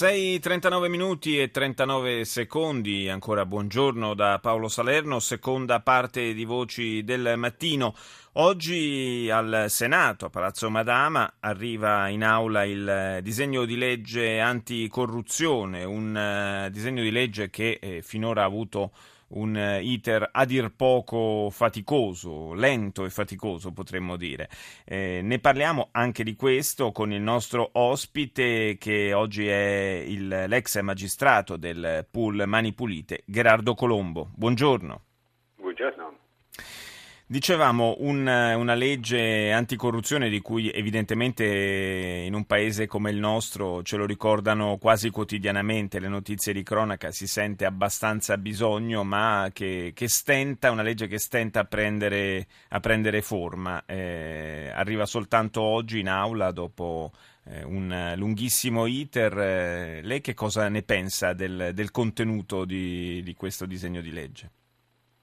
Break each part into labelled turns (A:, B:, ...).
A: 6.39 minuti e 39 secondi, ancora buongiorno da Paolo Salerno, seconda parte di Voci del Mattino. Oggi al Senato, a Palazzo Madama, arriva in aula il disegno di legge anticorruzione, un uh, disegno di legge che eh, finora ha avuto un eh, iter a dir poco faticoso, lento e faticoso potremmo dire. Eh, ne parliamo anche di questo con il nostro ospite che oggi è il, l'ex magistrato del pool Mani Pulite, Gerardo Colombo. Buongiorno.
B: Buongiorno.
A: Dicevamo un, una legge anticorruzione di cui evidentemente in un paese come il nostro ce lo ricordano quasi quotidianamente, le notizie di cronaca si sente abbastanza bisogno, ma che, che stenta, una legge che stenta a prendere, a prendere forma. Eh, arriva soltanto oggi in aula dopo eh, un lunghissimo iter. Eh, lei che cosa ne pensa del, del contenuto di, di questo disegno di legge?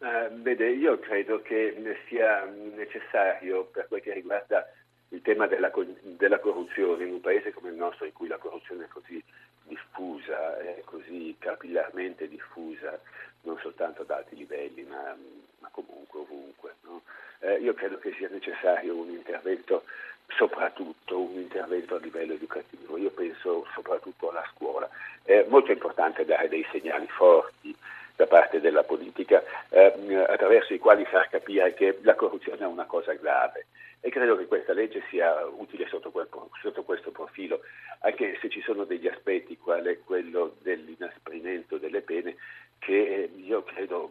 B: Vede, io credo che sia necessario per quel che riguarda il tema della, della, corruzione in un paese come il nostro in cui la corruzione è così diffusa, è così capillarmente diffusa, non soltanto ad alti livelli ma, ma comunque ovunque. No? Eh, io credo che sia necessario un intervento, soprattutto un intervento a livello educativo. Io penso soprattutto alla scuola. È molto importante dare dei segnali forti da parte della politica eh, attraverso i quali far capire che la corruzione è una cosa grave. E credo che questa legge sia utile sotto, quel, sotto questo profilo, anche se ci sono degli aspetti, quale quello dell'inasprimento delle pene, che eh, io credo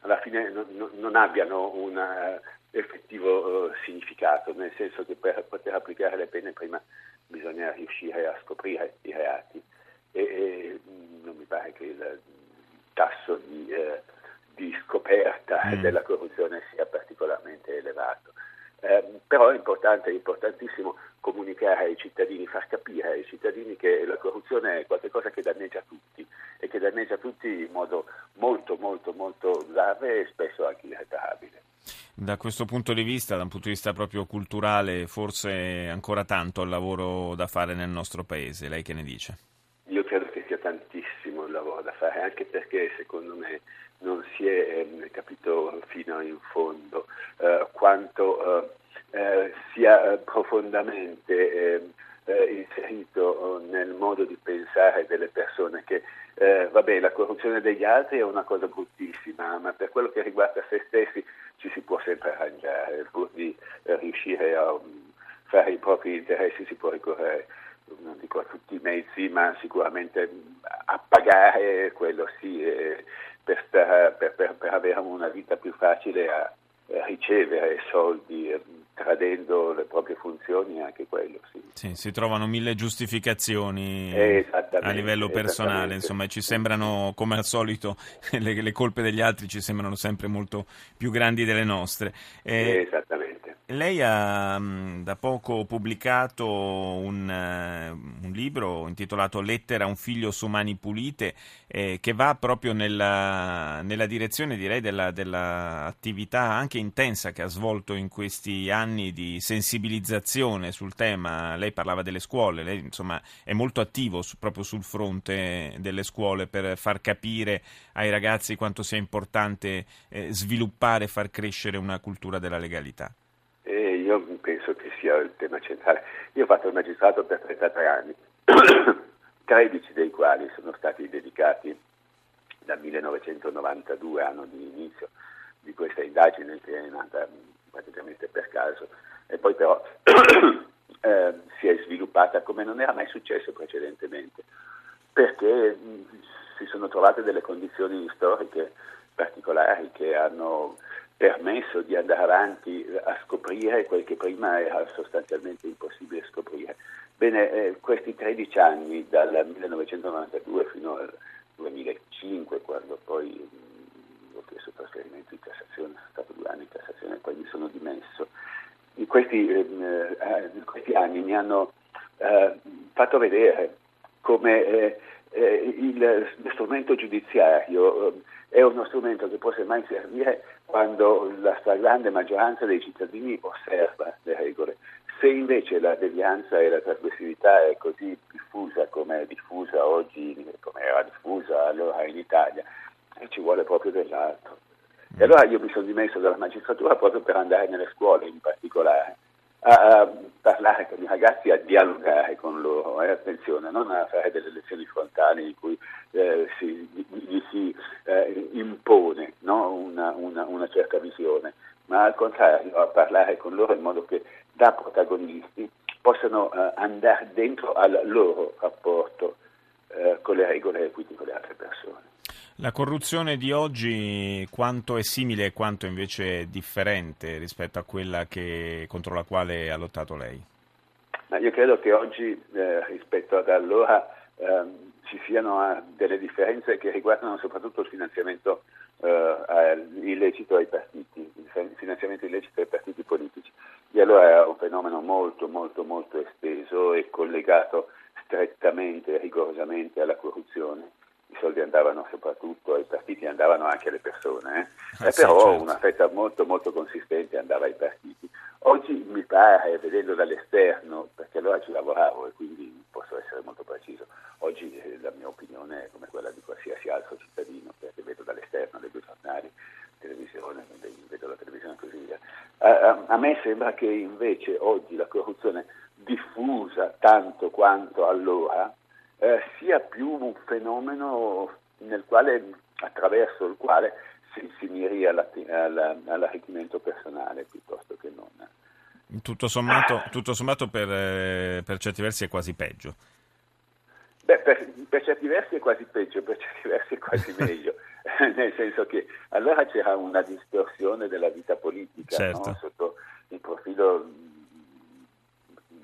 B: alla fine non, non abbiano un uh, effettivo uh, significato, nel senso che per poter applicare le pene prima bisogna riuscire a scoprire i reati. E, e non mi pare che il tasso di, eh, di scoperta mm. della corruzione sia particolarmente elevato. Eh, però è importante, è importantissimo comunicare ai cittadini, far capire ai cittadini che la corruzione è qualcosa che danneggia tutti e che danneggia tutti in modo molto, molto, molto grave e spesso anche irreparabile.
A: Da questo punto di vista, da un punto di vista proprio culturale, forse ancora tanto lavoro da fare nel nostro paese, lei che ne dice?
B: Io credo che sia tantissimo il lavoro da fare, anche perché secondo me non si è eh, capito fino in fondo eh, quanto eh, eh sia eh, profondamente ehm, eh, inserito nel modo di pensare delle persone che vabbè la corruzione degli altri è una cosa bruttissima, ma per quello che riguarda se stessi ci si può sempre arrangiare, pur di riuscire a um, fare i propri interessi si può ricorrere non dico a tutti i mezzi, ma sicuramente a pagare quello sì, per, per, per, per avere una vita più facile a, a ricevere soldi eh, tradendo le proprie funzioni anche quello sì.
A: sì si trovano mille giustificazioni a livello personale insomma ci sembrano come al solito le, le, colpe degli altri ci sembrano sempre molto più grandi delle nostre.
B: Eh, esattamente
A: lei ha mm, da poco pubblicato un, uh, un, libro intitolato Lettera a un figlio su mani pulite eh, che va proprio nella, nella direzione direi della, dell'attività anche intensa che ha svolto in questi anni di sensibilizzazione sul tema. Lei parlava delle scuole, lei insomma è molto attivo su, proprio sul fronte delle scuole per far capire ai ragazzi quanto sia importante eh, sviluppare e far crescere una cultura della legalità
B: io penso che sia il tema centrale. Io ho fatto il magistrato per 33 anni, 13 dei quali sono stati dedicati dal 1992, anno di inizio di questa indagine che è nata praticamente per caso, e poi però eh, si è sviluppata come non era mai successo precedentemente, perché mh, si sono trovate delle condizioni storiche particolari che hanno permesso di andare avanti a scoprire quel che prima era sostanzialmente impossibile scoprire. Bene, eh, questi 13 anni, dal 1992 fino al 2005, quando poi mm, ho chiesto trasferimento in Cassazione, sono stato due anni in Cassazione e poi mi sono dimesso. In questi, ehm, eh, in questi anni mi hanno eh, fatto vedere come eh, eh il, lo strumento giudiziario eh, è uno strumento che può semmai servire quando la stragrande maggioranza dei cittadini osserva le regole. Se invece la devianza e la trasgressività è così diffusa come è diffusa oggi, come era diffusa allora in Italia, eh, ci vuole proprio dell'altro. E allora io mi sono dimesso dalla magistratura proprio per andare nelle scuole in particolare a, a parlare con i ragazzi, a dialogare con loro, e attenzione, non a fare delle lezioni frontali in cui eh, si, gli si eh, impone no? una, una, una, certa visione, ma al contrario a parlare con loro in modo che da protagonisti possano eh, andare dentro al loro rapporto eh, con le regole e quindi con le altre persone.
A: La corruzione di oggi quanto è simile e quanto invece è differente rispetto a quella che, contro la quale ha lottato lei?
B: Ma io credo che oggi eh, rispetto ad allora eh, ci siano eh, delle differenze che riguardano soprattutto il finanziamento eh, illecito ai partiti, il finanziamento illecito ai partiti politici. E allora era un fenomeno molto molto molto esteso e collegato strettamente, rigorosamente alla corruzione i soldi andavano soprattutto ai partiti, andavano anche alle persone, eh? Ah, sì, però certo. una fetta molto molto consistente andava ai partiti. Oggi mi pare, vedendo dall'esterno, perché allora ci lavoravo e quindi posso essere molto preciso, oggi eh, la mia opinione è come quella di qualsiasi altro cittadino, perché vedo dall'esterno le due giornali, televisione, vedo la televisione così via. A, a me sembra che invece oggi la corruzione diffusa tanto quanto allora eh, sia più un fenomeno quale, attraverso il quale si, si miri all'arricchimento personale piuttosto che non.
A: Tutto sommato, tutto sommato per, eh, per, certi versi è quasi peggio.
B: Beh, per, per, certi versi è quasi peggio, per certi versi è quasi meglio, nel senso che allora c'era una distorsione della vita politica certo. no? sotto il profilo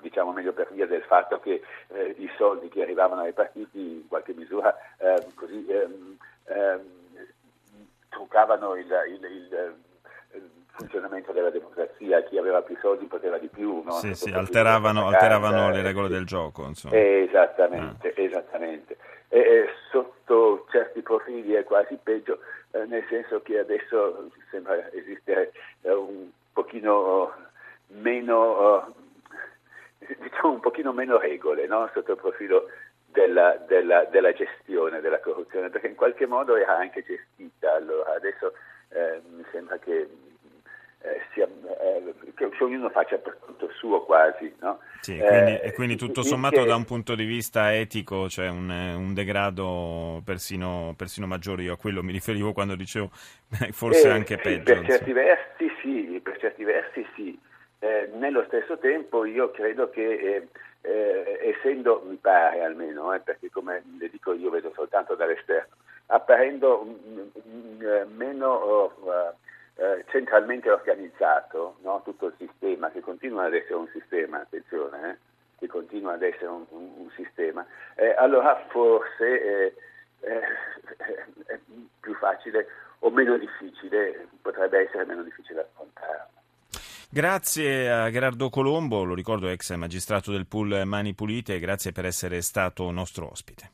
B: diciamo meglio per via del fatto che eh, i soldi che arrivavano ai partiti in qualche misura eh, così, ehm, truccavano il, il, il, funzionamento della democrazia, chi aveva più soldi poteva di più. No?
A: Sì, sì, alteravano, alteravano, le regole del gioco. Insomma.
B: Esattamente, ah. esattamente. E, e, sotto certi profili è quasi peggio, eh, nel senso che adesso sembra esistere eh, un pochino meno diciamo un pochino meno regole no? sotto il profilo della, della, della, gestione della corruzione, perché in qualche modo era anche gestita. Allora, adesso eh, mi sembra che, eh, sia, eh, che, ognuno faccia per conto suo quasi. No?
A: Sì, quindi, e quindi tutto sommato che, da un punto di vista etico c'è un, un degrado persino, persino, maggiore. Io a quello mi riferivo quando dicevo forse
B: eh,
A: anche peggio.
B: Per certi versi sì, per certi versi sì. Eh, nello stesso tempo io credo che eh, eh, essendo, mi pare almeno, eh, perché come le dico io vedo soltanto dall'esterno, apparendo m- m- meno oh, uh, centralmente organizzato no? tutto il sistema, che continua ad essere un sistema, attenzione, che continua ad essere un, un, un sistema, allora forse è più facile o meno difficile, potrebbe essere meno difficile affrontarlo.
A: Grazie a Gerardo Colombo, lo ricordo ex magistrato del pool Mani Pulite, grazie per essere stato nostro ospite.